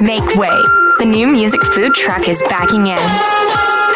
Make way. The new music food truck is backing in.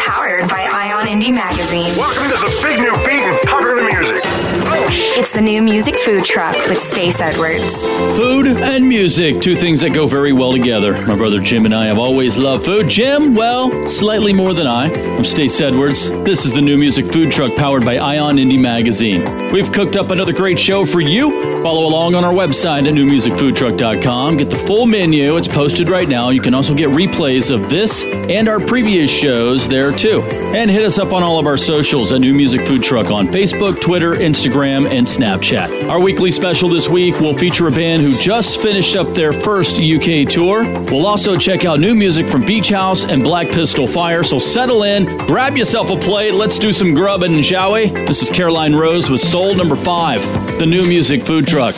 Powered by Ion Indie Magazine. Welcome to the big new beat and popular music. It's the new music food truck with Stace Edwards. Food and music, two things that go very well together. My brother Jim and I have always loved food. Jim, well, slightly more than I. I'm Stace Edwards. This is the new music food truck powered by Ion Indie Magazine. We've cooked up another great show for you. Follow along on our website at newmusicfoodtruck.com. Get the full menu. It's posted right now. You can also get replays of this and our previous shows there too. And hit us up on all of our socials at New Music Food Truck on Facebook, Twitter, Instagram, and Snapchat. Our weekly special this week will feature a band who just finished up their first UK tour. We'll also check out new music from Beach House and Black Pistol Fire. So settle in, grab yourself a plate, let's do some grubbing, shall we? This is Caroline Rose with Soul Number Five, the new music food truck.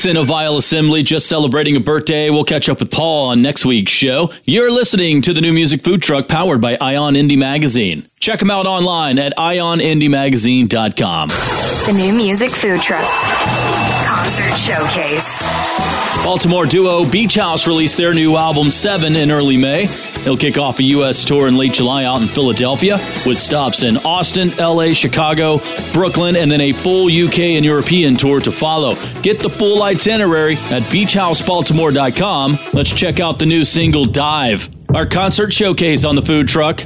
Mason of Vile Assembly just celebrating a birthday. We'll catch up with Paul on next week's show. You're listening to the new music food truck powered by Ion Indie Magazine. Check them out online at ionindiemagazine.com. The new music food truck. Concert showcase. Baltimore duo Beach House released their new album 7 in early May. They'll kick off a U.S. tour in late July out in Philadelphia with stops in Austin, L.A., Chicago, Brooklyn, and then a full UK and European tour to follow. Get the full itinerary at beachhousebaltimore.com. Let's check out the new single Dive, our concert showcase on the food truck.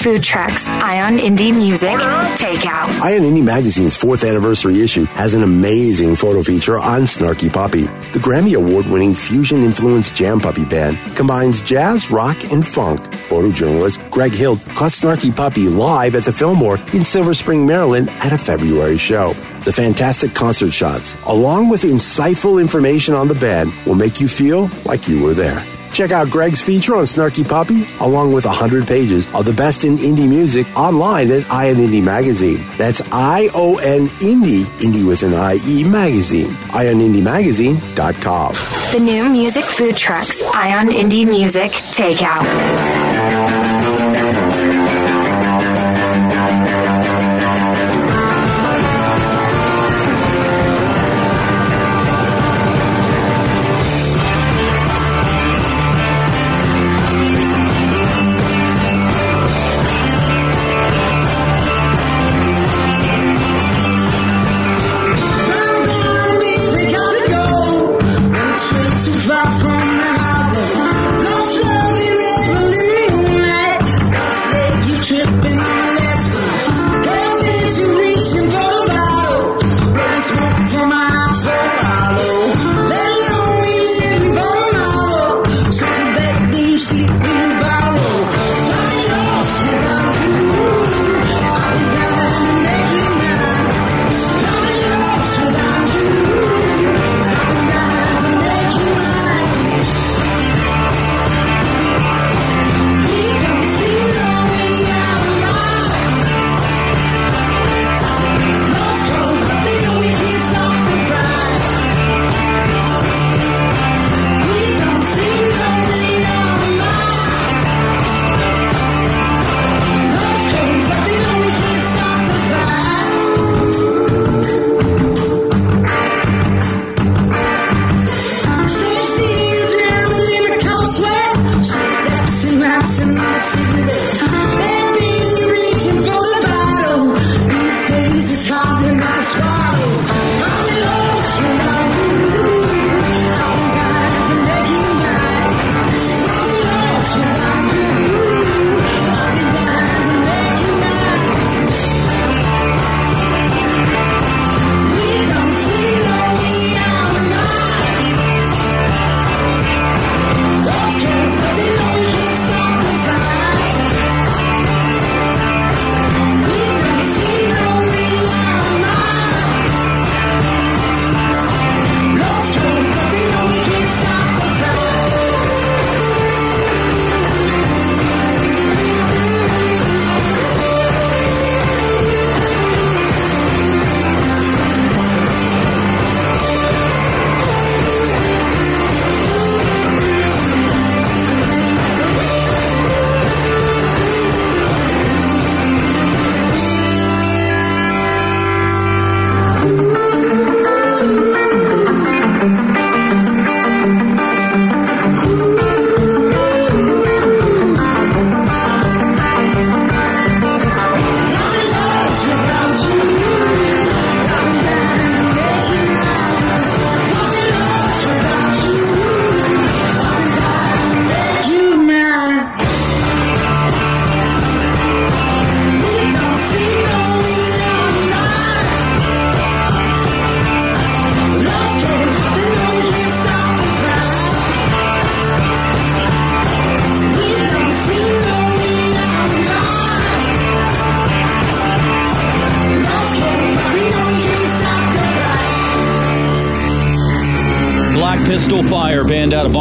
Food trucks, Ion Indie Music, Takeout. Ion Indie Magazine's fourth anniversary issue has an amazing photo feature on Snarky Puppy. The Grammy Award winning fusion influenced jam puppy band combines jazz, rock, and funk. Photojournalist Greg Hill caught Snarky Puppy live at the Fillmore in Silver Spring, Maryland at a February show. The fantastic concert shots, along with insightful information on the band, will make you feel like you were there. Check out Greg's feature on Snarky Puppy, along with 100 pages of the best in indie music online at Ion Indie Magazine. That's I-O-N Indie, Indie with an I-E Magazine. IonIndieMagazine.com. The new music food trucks, Ion Indie Music, Takeout.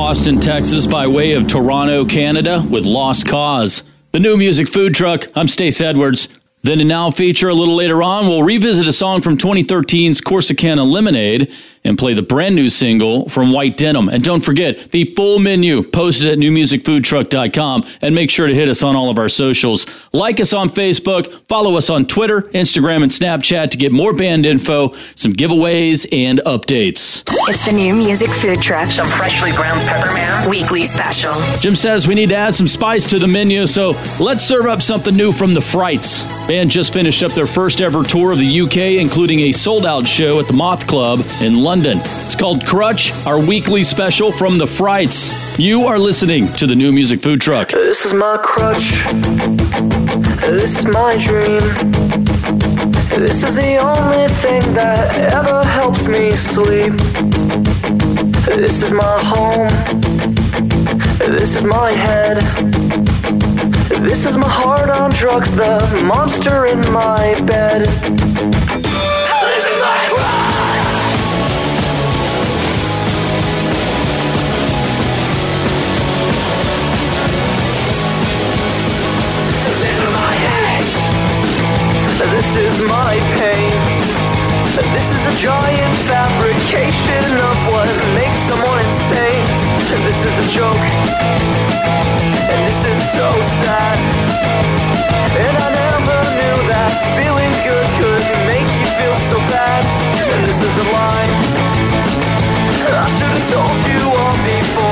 Austin, Texas, by way of Toronto, Canada, with Lost Cause. The new music food truck. I'm Stace Edwards. Then and now feature a little later on, we'll revisit a song from 2013's Corsicana Lemonade and play the brand new single from White Denim. And don't forget, the full menu posted at newmusicfoodtruck.com and make sure to hit us on all of our socials. Like us on Facebook, follow us on Twitter, Instagram, and Snapchat to get more band info, some giveaways, and updates. It's the new music food truck, Some freshly ground pepper man. weekly special. Jim says we need to add some spice to the menu, so let's serve up something new from the Frights. Band just finished up their first ever tour of the UK, including a sold out show at the Moth Club in London London. It's called Crutch, our weekly special from the Frights. You are listening to the new music food truck. This is my crutch. This is my dream. This is the only thing that ever helps me sleep. This is my home. This is my head. This is my heart on drugs, the monster in my bed. This is my pain. This is a giant fabrication of what makes someone insane. This is a joke. And this is so sad. And I never knew that feeling good could make you feel so bad. And this is a lie. I should have told you all before.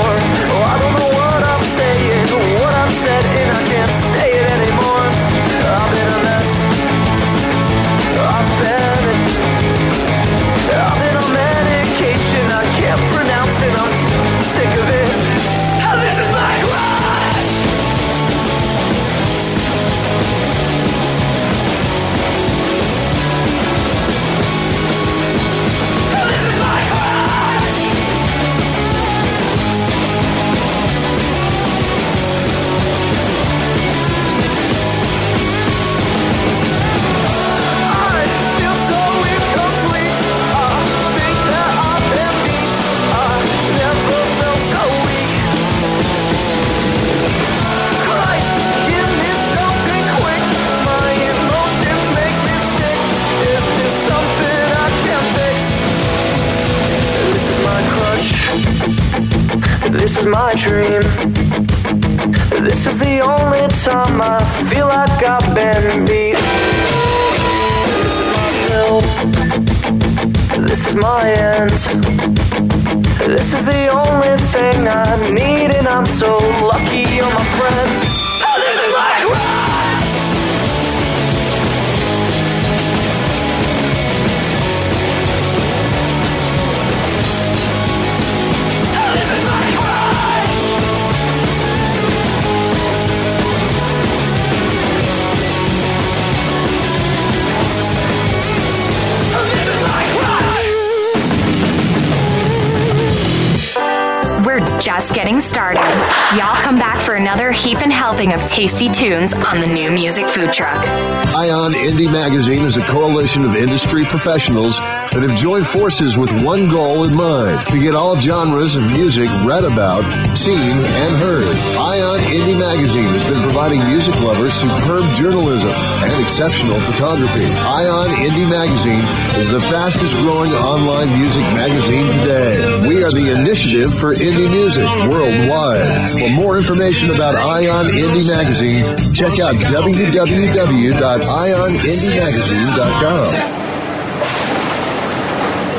This is my dream. This is the only time I feel like I've been beat. This is my pill. This is my end. This is the only thing I need, and I'm so lucky you're my friend. Just getting started. Y'all come back for another heaping helping of tasty tunes on the new music food truck. Ion Indie Magazine is a coalition of industry professionals that have joined forces with one goal in mind to get all genres of music read about, seen, and heard. Ion Indie Magazine has been providing music lovers superb journalism and exceptional photography. Ion Indie Magazine is the fastest growing online music magazine today. We are the initiative for indie music worldwide. For more information about Ion Indie Magazine, check out www.ionindiemagazine.com.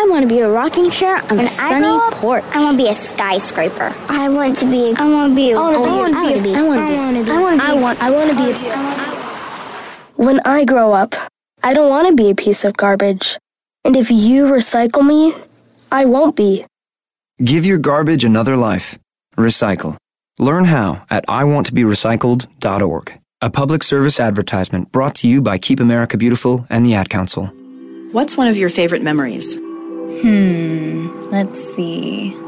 I want to be a rocking chair on When a I sunny grow up, porch. I want to be a skyscraper. I want to be. I want to be. A, I want to be. I want to be. I want to be. I want to be. I want to be. I want. I want to be. When I grow up, I don't want to be a piece of garbage. And if you recycle me, I won't be. Give your garbage another life. Recycle. Learn how at iwanttoberecycled.org. A public service advertisement brought to you by Keep America Beautiful and the Ad Council. What's one of your favorite memories? Hmm, let's see.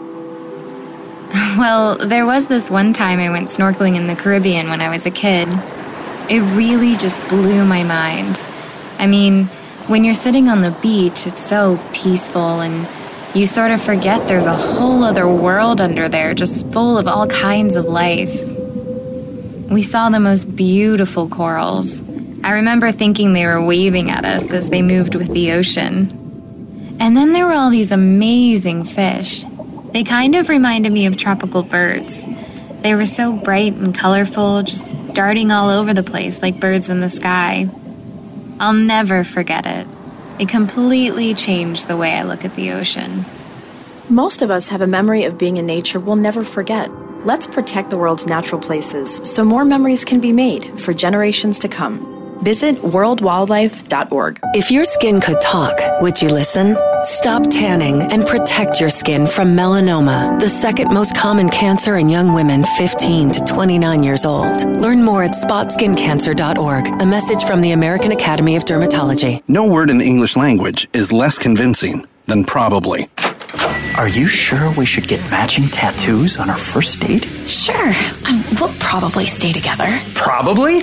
Well, there was this one time I went snorkeling in the Caribbean when I was a kid. It really just blew my mind. I mean, when you're sitting on the beach, it's so peaceful and you sort of forget there's a whole other world under there just full of all kinds of life. We saw the most beautiful corals. I remember thinking they were waving at us as they moved with the ocean. And then there were all these amazing fish. They kind of reminded me of tropical birds. They were so bright and colorful, just darting all over the place like birds in the sky. I'll never forget it. It completely changed the way I look at the ocean. Most of us have a memory of being in nature we'll never forget. Let's protect the world's natural places so more memories can be made for generations to come. Visit worldwildlife.org. If your skin could talk, would you listen? Stop tanning and protect your skin from melanoma, the second most common cancer in young women 15 to 29 years old. Learn more at spotskincancer.org. A message from the American Academy of Dermatology. No word in the English language is less convincing than probably. Are you sure we should get matching tattoos on our first date? Sure. Um, we'll probably stay together. Probably?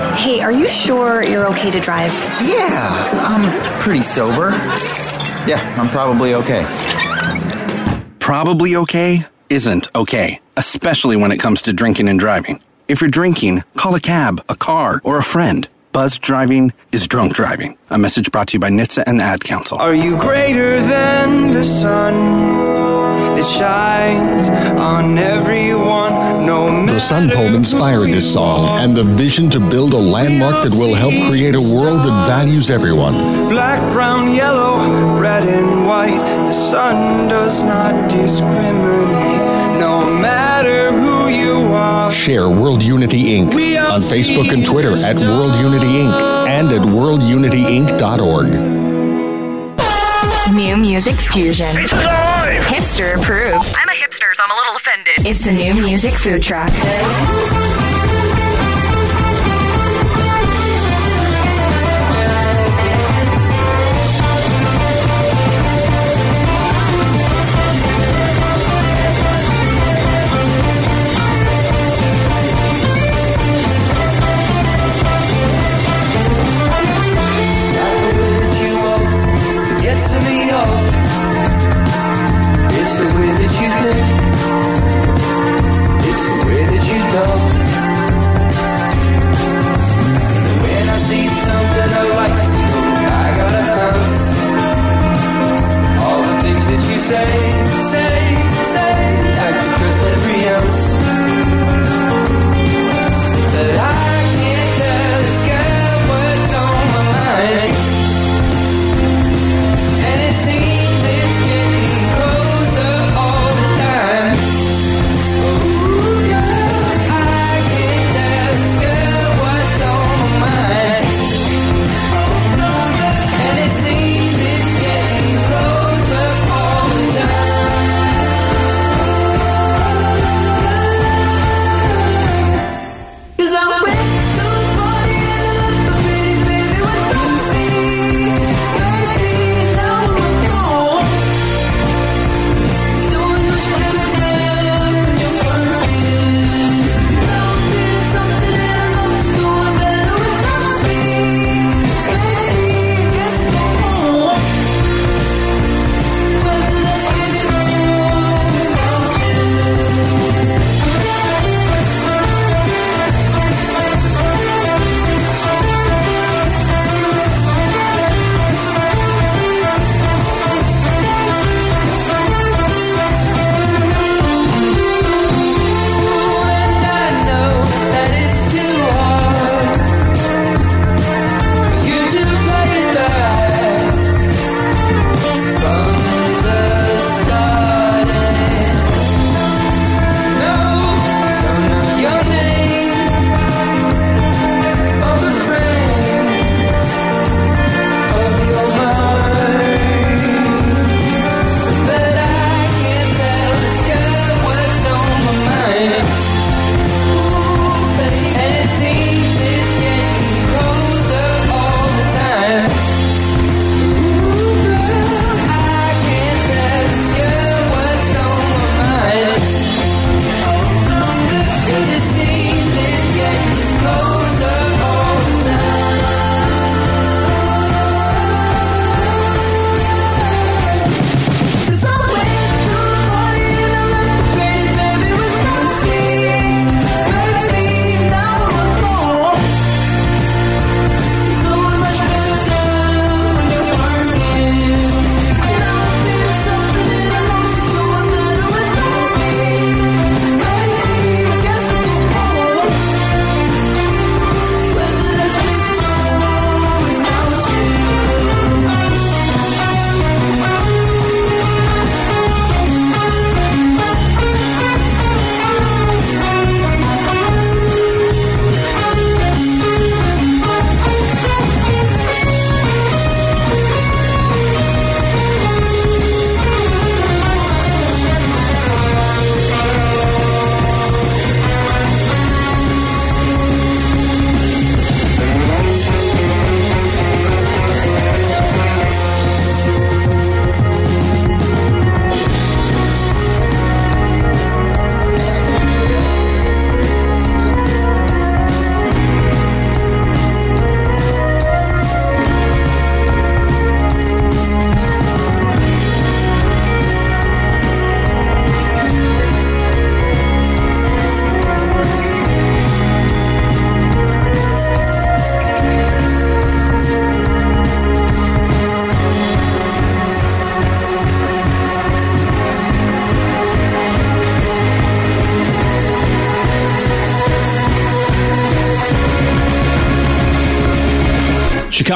Hey, are you sure you're okay to drive? Yeah, I'm pretty sober. Yeah, I'm probably okay. Probably okay isn't okay, especially when it comes to drinking and driving. If you're drinking, call a cab, a car, or a friend. Buzz driving is drunk driving. A message brought to you by NHTSA and the Ad Council. Are you greater than the sun that shines on everyone? No The Sun Poem inspired this song and the vision to build a landmark that will help create a world that values everyone. Black, brown, yellow, red, and white. The sun does not discriminate, no matter who you are. Share World Unity Inc. on Facebook and Twitter at World Unity Inc. and at worldunityinc.org. New music fusion. Hipster approved. I'm a hipster, so I'm a little offended. It's the new music food truck. To me up.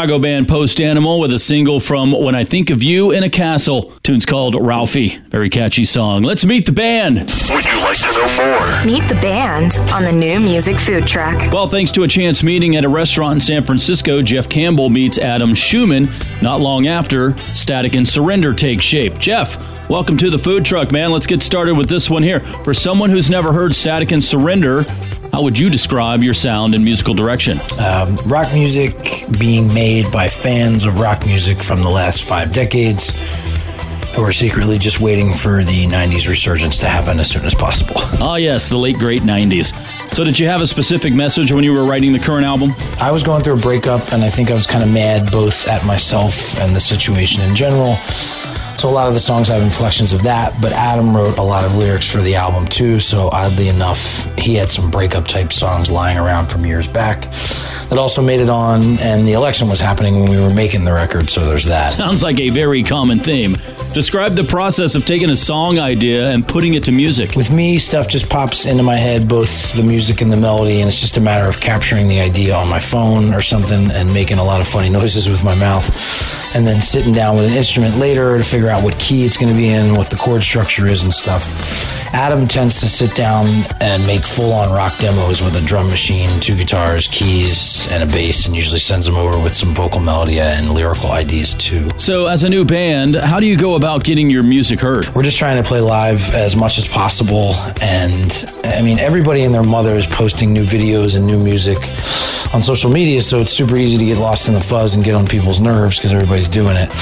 Chicago band Post Animal with a single from When I Think of You in a Castle. Tune's called Ralphie. Very catchy song. Let's meet the band. Would you like to know more? Meet the band on the new music food truck. Well, thanks to a chance meeting at a restaurant in San Francisco, Jeff Campbell meets Adam Schumann. Not long after, Static and Surrender take shape. Jeff, welcome to the food truck, man. Let's get started with this one here. For someone who's never heard Static and Surrender, how would you describe your sound and musical direction? Um, rock music being made by fans of rock music from the last five decades who are secretly just waiting for the 90s resurgence to happen as soon as possible. Ah, yes, the late, great 90s. So, did you have a specific message when you were writing the current album? I was going through a breakup, and I think I was kind of mad both at myself and the situation in general. So a lot of the songs have inflections of that, but Adam wrote a lot of lyrics for the album too. So oddly enough, he had some breakup type songs lying around from years back that also made it on. And the election was happening when we were making the record, so there's that. Sounds like a very common theme. Describe the process of taking a song idea and putting it to music. With me, stuff just pops into my head, both the music and the melody, and it's just a matter of capturing the idea on my phone or something and making a lot of funny noises with my mouth and then sitting down with an instrument later to figure out what key it's going to be in, what the chord structure is, and stuff. Adam tends to sit down and make full on rock demos with a drum machine, two guitars, keys, and a bass, and usually sends them over with some vocal melody and lyrical ideas too. So, as a new band, how do you go about getting your music heard? We're just trying to play live as much as possible, and I mean, everybody and their mother is posting new videos and new music on social media, so it's super easy to get lost in the fuzz and get on people's nerves because everybody's doing it.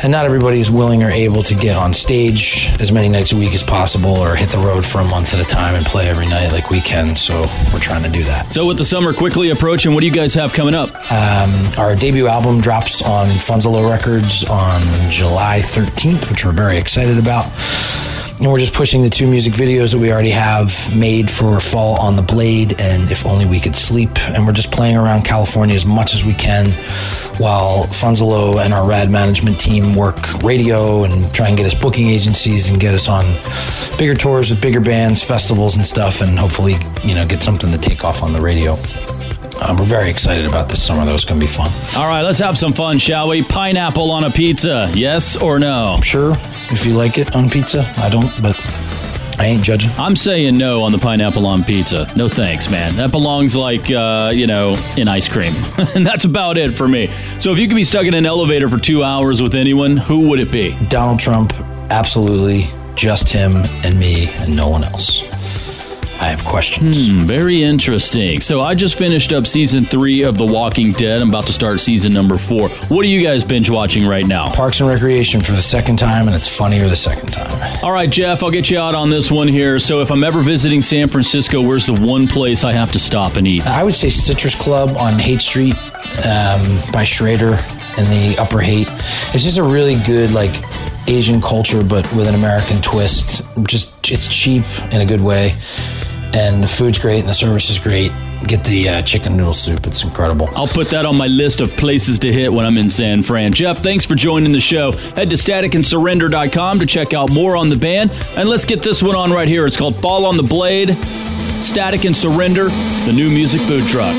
And not everybody is willing or able to get on stage as many nights a week as possible or hit the road for a month at a time and play every night like we can. So we're trying to do that. So, with the summer quickly approaching, what do you guys have coming up? Um, our debut album drops on Funzalo Records on July 13th, which we're very excited about. And we're just pushing the two music videos that we already have made for Fall on the Blade and If Only We Could Sleep. And we're just playing around California as much as we can while Funzalo and our rad management team work radio and try and get us booking agencies and get us on bigger tours with bigger bands, festivals and stuff, and hopefully, you know, get something to take off on the radio. Um, we're very excited about this summer. That was going to be fun. All right, let's have some fun, shall we? Pineapple on a pizza, yes or no? Sure, if you like it on pizza. I don't, but I ain't judging. I'm saying no on the pineapple on pizza. No thanks, man. That belongs like, uh, you know, in ice cream. and that's about it for me. So if you could be stuck in an elevator for two hours with anyone, who would it be? Donald Trump, absolutely. Just him and me and no one else. I have questions. Hmm, very interesting. So I just finished up season three of The Walking Dead. I'm about to start season number four. What are you guys binge watching right now? Parks and Recreation for the second time, and it's funnier the second time. All right, Jeff, I'll get you out on this one here. So if I'm ever visiting San Francisco, where's the one place I have to stop and eat? I would say Citrus Club on Haight Street um, by Shrader in the Upper Haight. It's just a really good, like, Asian culture, but with an American twist. Just it's cheap in a good way, and the food's great and the service is great. Get the uh, chicken noodle soup; it's incredible. I'll put that on my list of places to hit when I'm in San Fran. Jeff, thanks for joining the show. Head to staticandsurrender.com to check out more on the band, and let's get this one on right here. It's called Fall on the Blade. Static and Surrender, the new music food truck.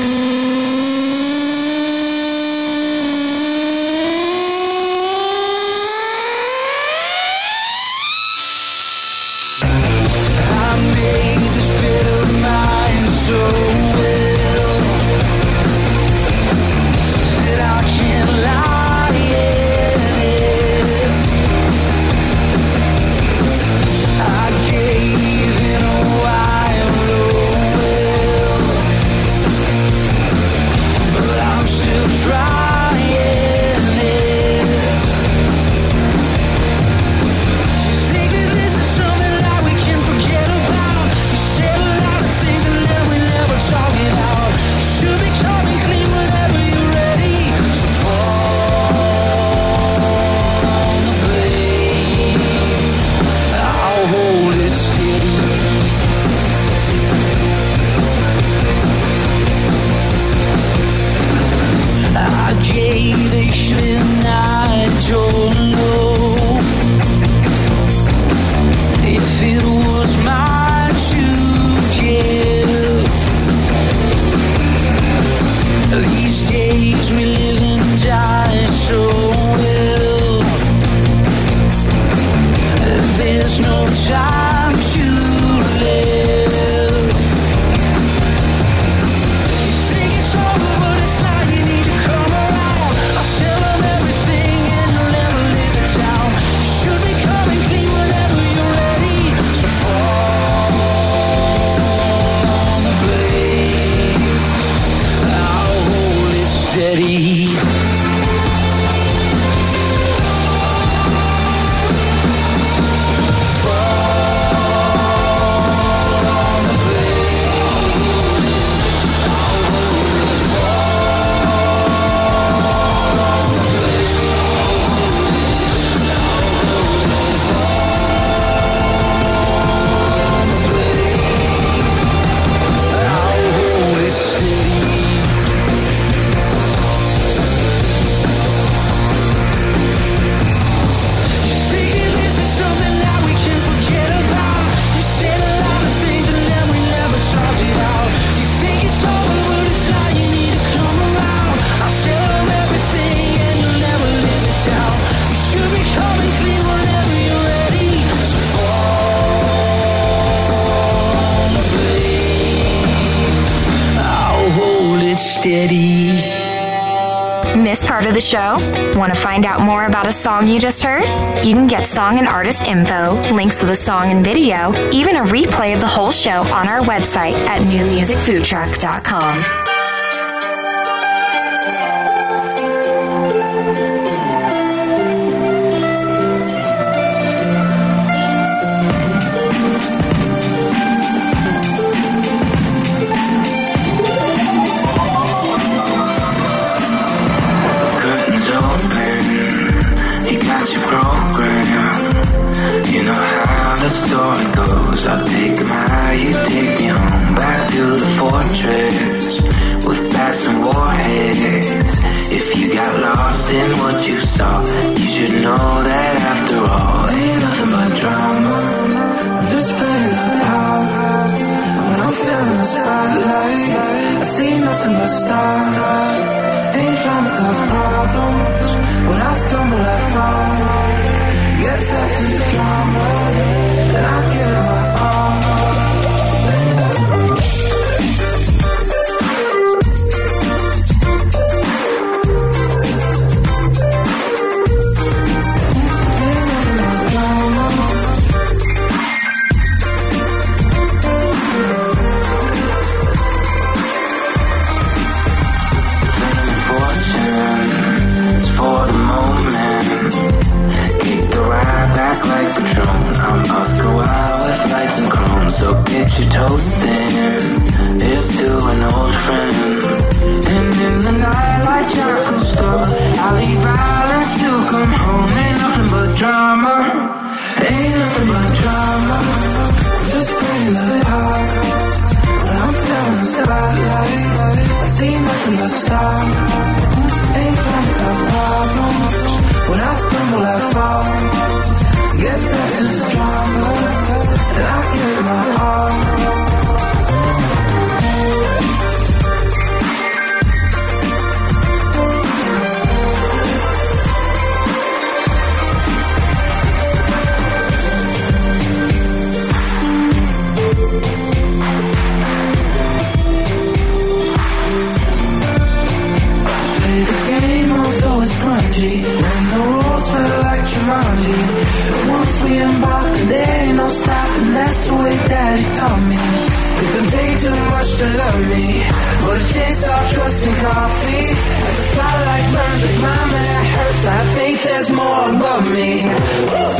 A song you just heard? You can get song and artist info, links to the song and video, even a replay of the whole show on our website at newmusicfoodtruck.com. story goes. I'll take 'em high, you take me home. Back to the fortress with and warheads. If you got lost in what you saw, you should know that after all, ain't nothing but drama. Just playing the part. When I'm feeling the spotlight, I see nothing but stars. Ain't trying to cause problems. When I stumble, I fall. Guess that's just drama. So get your toasting. Here's to an old friend. And in the night, like Jacques Cousteau, I'll leave violence to come home. Ain't nothing but drama. Ain't nothing but drama. Just the part. When I'm feeling the spotlight, I see nothing but stars. Ain't to cause problems. When I stumble, I fall. Guess that's just drama. And I give it my grungy. When the rules like Jumanji. Once we embark, That's the way Daddy taught me. It take too much to love me. But to chase our trust in coffee. As the spotlight burns like mama, that hurts. I think there's more above me.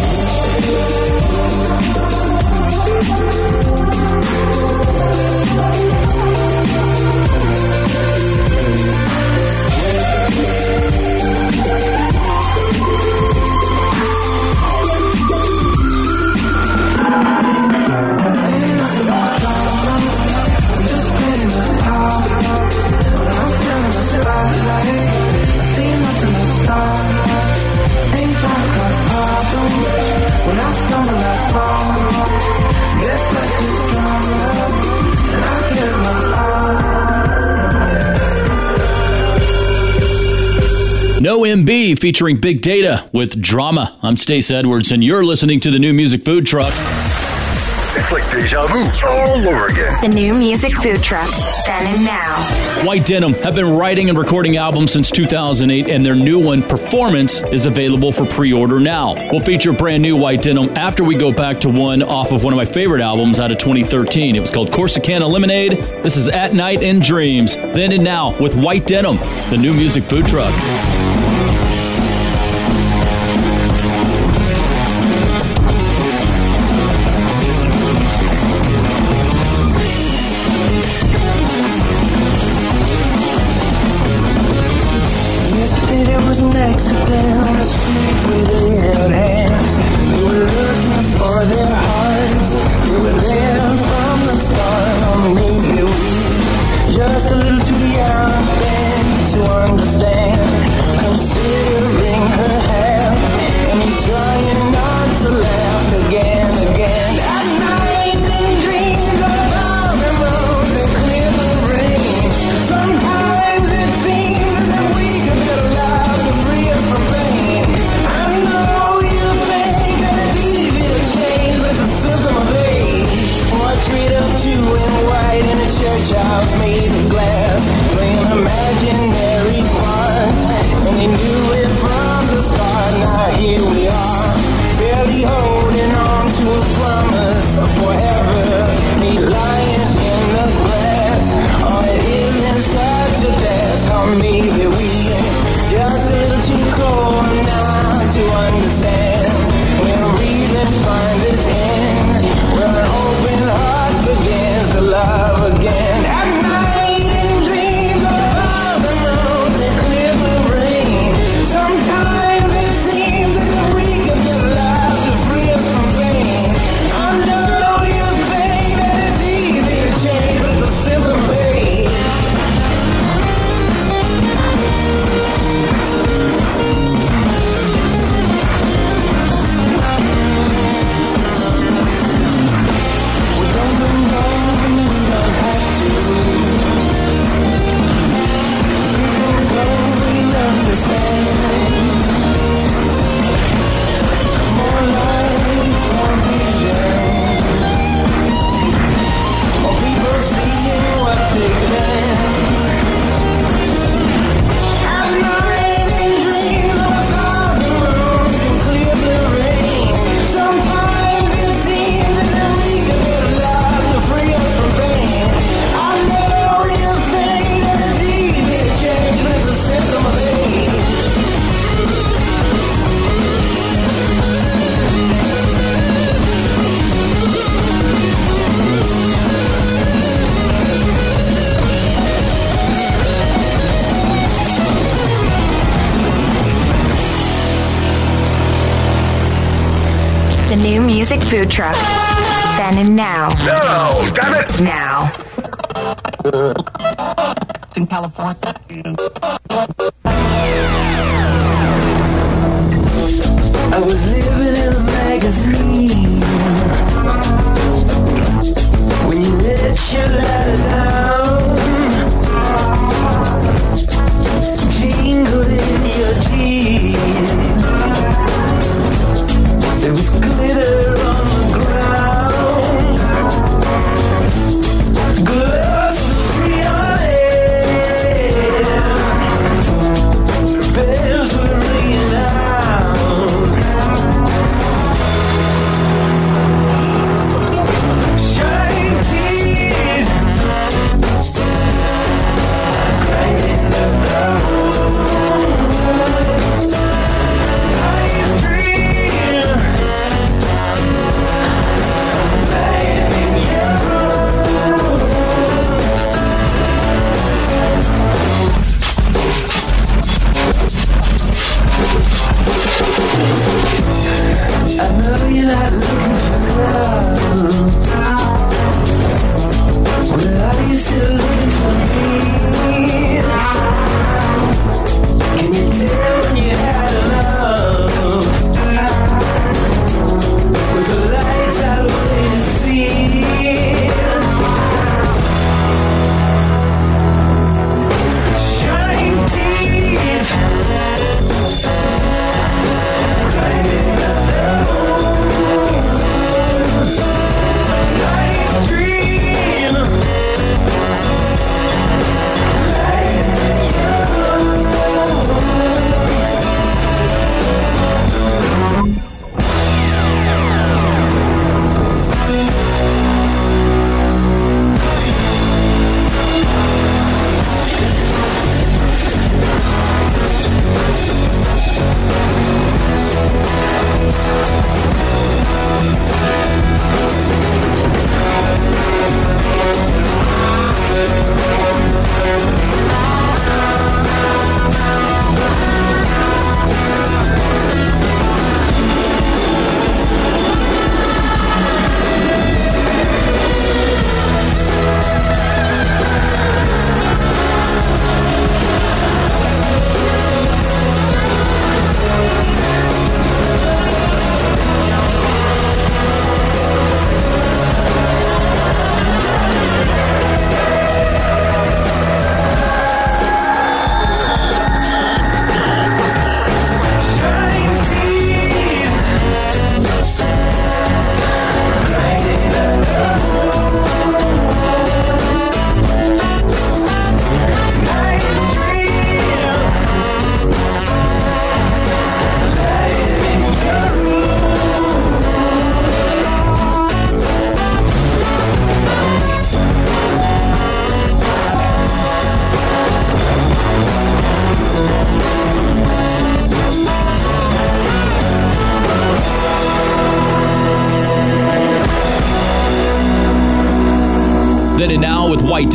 NoMBe featuring Big Data with Drama. I'm Stac Edwards, and you're listening to the new music food truck. It's like deja vu all over again. The new music food truck, then and now. White Denim have been writing and recording albums since 2008, and their new one, Performance, is available for pre order now. We'll feature brand new White Denim after we go back to one off of one of my favorite albums out of 2013. It was called Corsicana Lemonade. This is At Night in Dreams, then and now with White Denim, the new music food truck. just a little food truck. Then and now. No, damn it! Now. in California.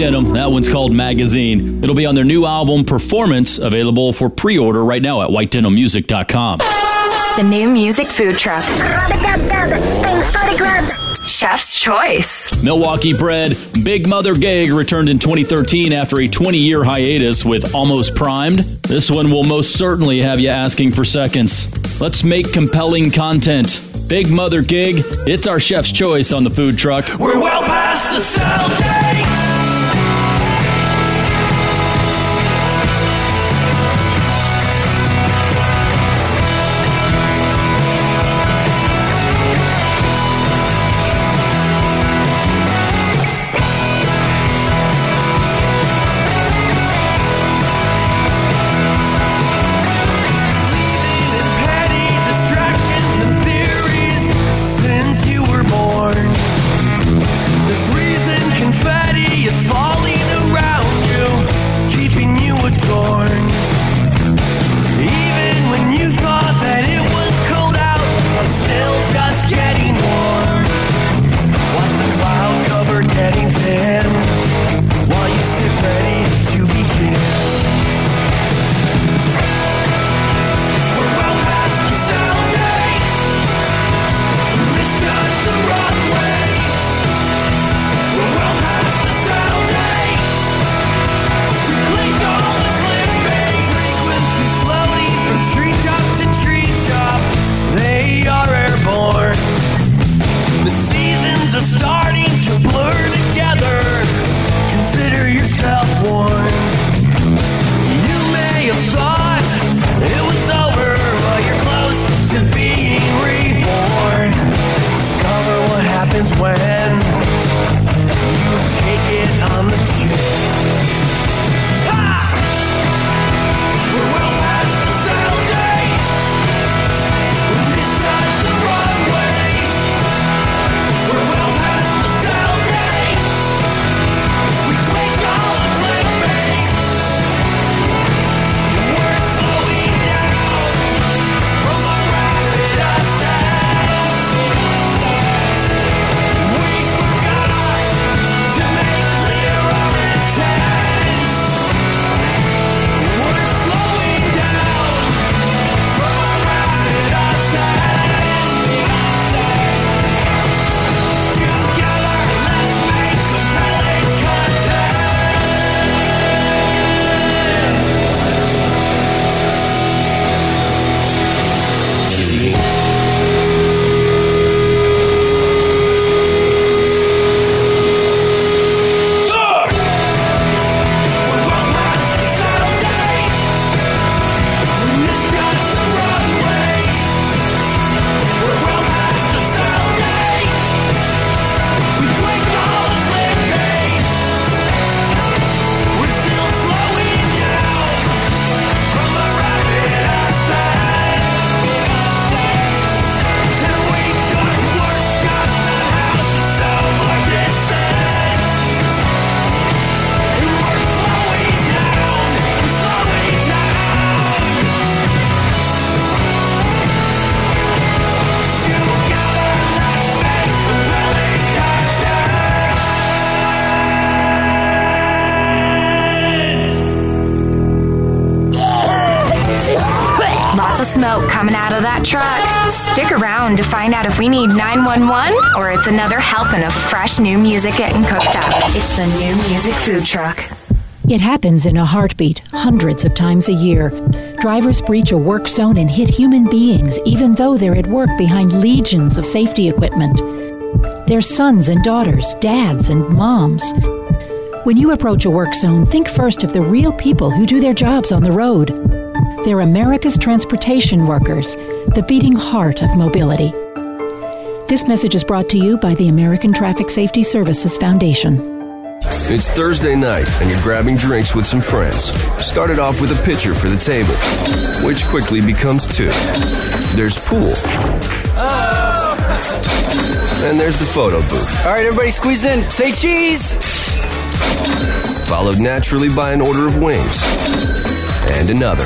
Denim. That one's called Magazine. It'll be on their new album Performance, available for pre order right now at whitedenimusic.com. The new music food truck. Chef's Choice. Milwaukee bred Big Mother Gig returned in 2013 after a 20 year hiatus with Almost Primed. This one will most certainly have you asking for seconds. Let's make compelling content. Big Mother Gig, it's our chef's choice on the food truck. We're well past the sell we need 911 or it's another helping of fresh new music getting cooked up. It's the new music food truck. It happens in a heartbeat, hundreds of times a year. Drivers breach a work zone and hit human beings, even though they're at work behind legions of safety equipment. They're sons and daughters, dads and moms. When you approach a work zone, think first of the real people who do their jobs on the road. They're America's transportation workers, the beating heart of mobility. This message is brought to you by the American Traffic Safety Services Foundation. It's Thursday night, and you're grabbing drinks with some friends. Started off with a pitcher for the table, which quickly becomes two. There's pool. And there's the photo booth. All right, everybody squeeze in. Say cheese. Followed naturally by an order of wings. And another.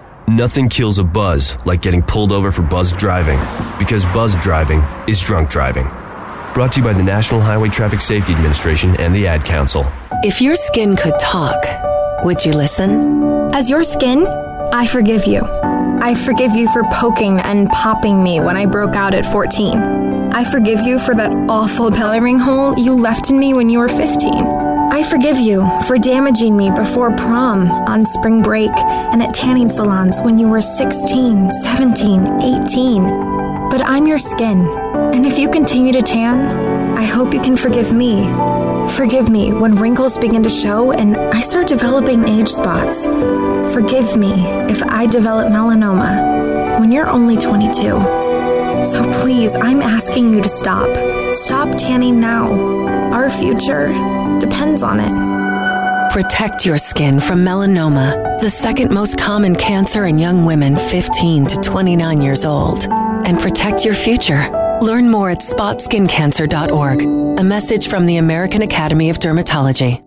Nothing kills a buzz like getting pulled over for buzz driving, because buzz driving is drunk driving. Brought to you by the National Highway Traffic Safety Administration and the Ad Council. If your skin could talk, would you listen? As your skin, I forgive you. I forgive you for poking and popping me when I broke out at 14. I forgive you for that awful belly hole you left in me when you were 15. I forgive you for damaging me before prom, on spring break, and at tanning salons when you were 16, 17, 18. But I'm your skin, and if you continue to tan, I hope you can forgive me. Forgive me when wrinkles begin to show and I start developing age spots. Forgive me if I develop melanoma when you're only 22. So please, I'm asking you to stop. Stop tanning now. Our future depends on it. Protect your skin from melanoma, the second most common cancer in young women 15 to 29 years old. And protect your future. Learn more at spotskincancer.org. A message from the American Academy of Dermatology.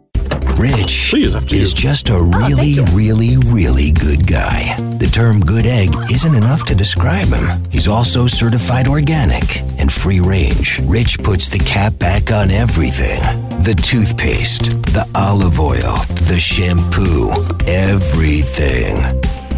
Rich is just a oh, really, really, really good guy. The term good egg isn't enough to describe him. He's also certified organic and free range. Rich puts the cap back on everything the toothpaste, the olive oil, the shampoo, everything.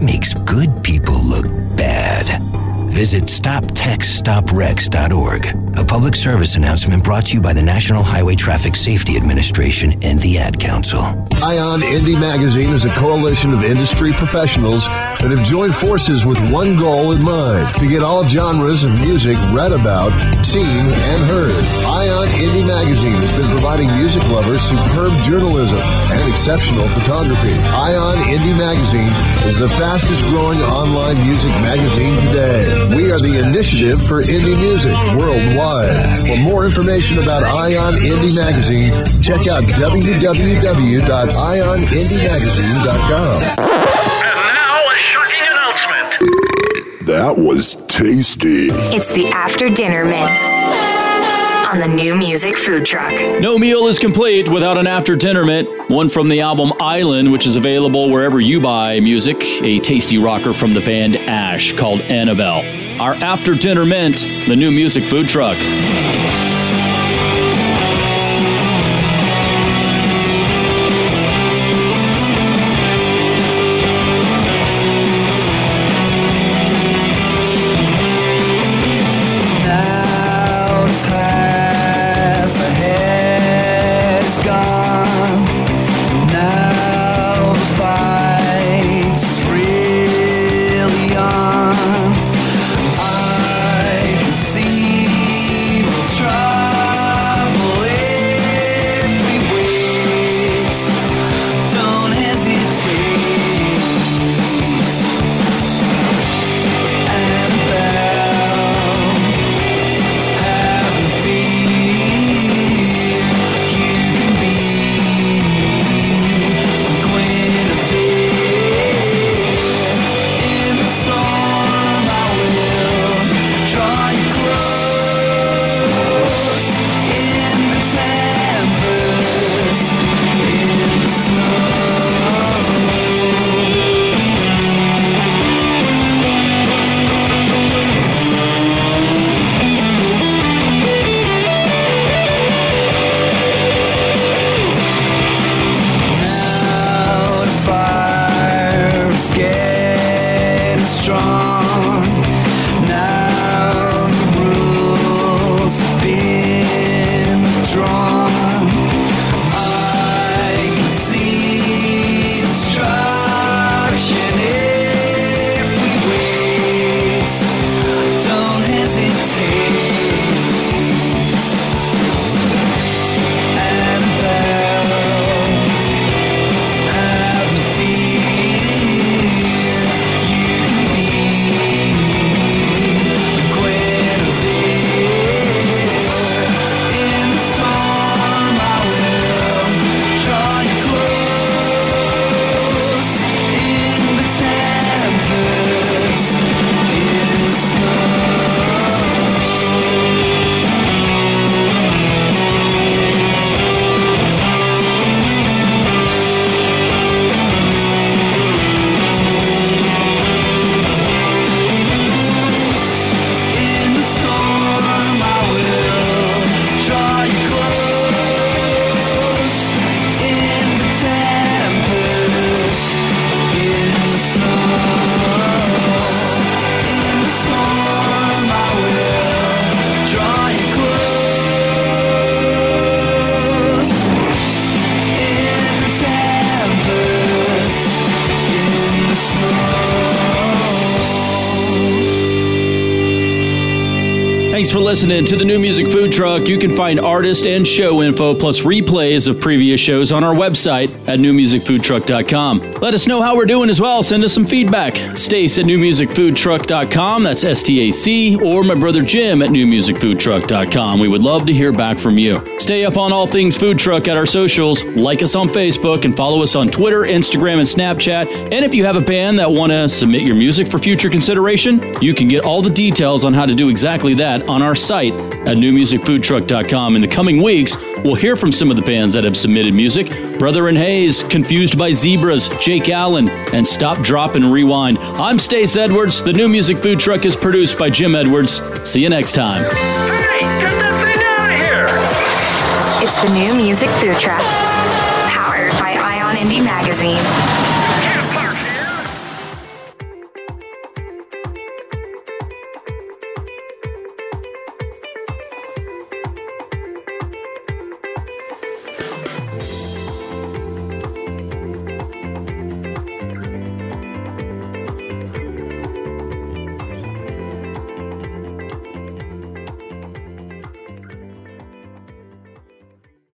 makes good people look bad. Visit StopTextStopWrecks.org, a public service announcement brought to you by the National Highway Traffic Safety Administration and the Ad Council. Ion Indie Magazine is a coalition of industry professionals that have joined forces with one goal in mind to get all genres of music read about, seen, and heard. Ion Indie Magazine has been providing music lovers superb journalism and exceptional photography. Ion Indie Magazine is the fastest growing online music magazine today. We are the initiative for indie music worldwide. For more information about Ion Indie Magazine, check out www.ionindiemagazine.com. And now, a shocking announcement. That was tasty. It's the after dinner mint on the new music food truck. No meal is complete without an after dinner mint. One from the album Island, which is available wherever you buy music. A tasty rocker from the band Ash called Annabelle. Our after dinner mint, the new music food truck. Listening to the New Music Food Truck. You can find artist and show info plus replays of previous shows on our website at newmusicfoodtruck.com. Let us know how we're doing as well. Send us some feedback. Stac at newmusicfoodtruck.com. That's S T A C. Or my brother Jim at newmusicfoodtruck.com. We would love to hear back from you. Stay up on all things food truck at our socials. Like us on Facebook and follow us on Twitter, Instagram, and Snapchat. And if you have a band that want to submit your music for future consideration, you can get all the details on how to do exactly that on our site at newmusicfoodtruck.com. In the coming weeks, we'll hear from some of the bands that have submitted music. Brother and Hayes, Confused by Zebras, Jake Allen, and Stop, Drop, and Rewind. I'm Stac Edwards. The New Music Food Truck is produced by Jim Edwards. See you next time. Get that thing out of here! It's the new music food truck, powered by Ion Indie Magazine.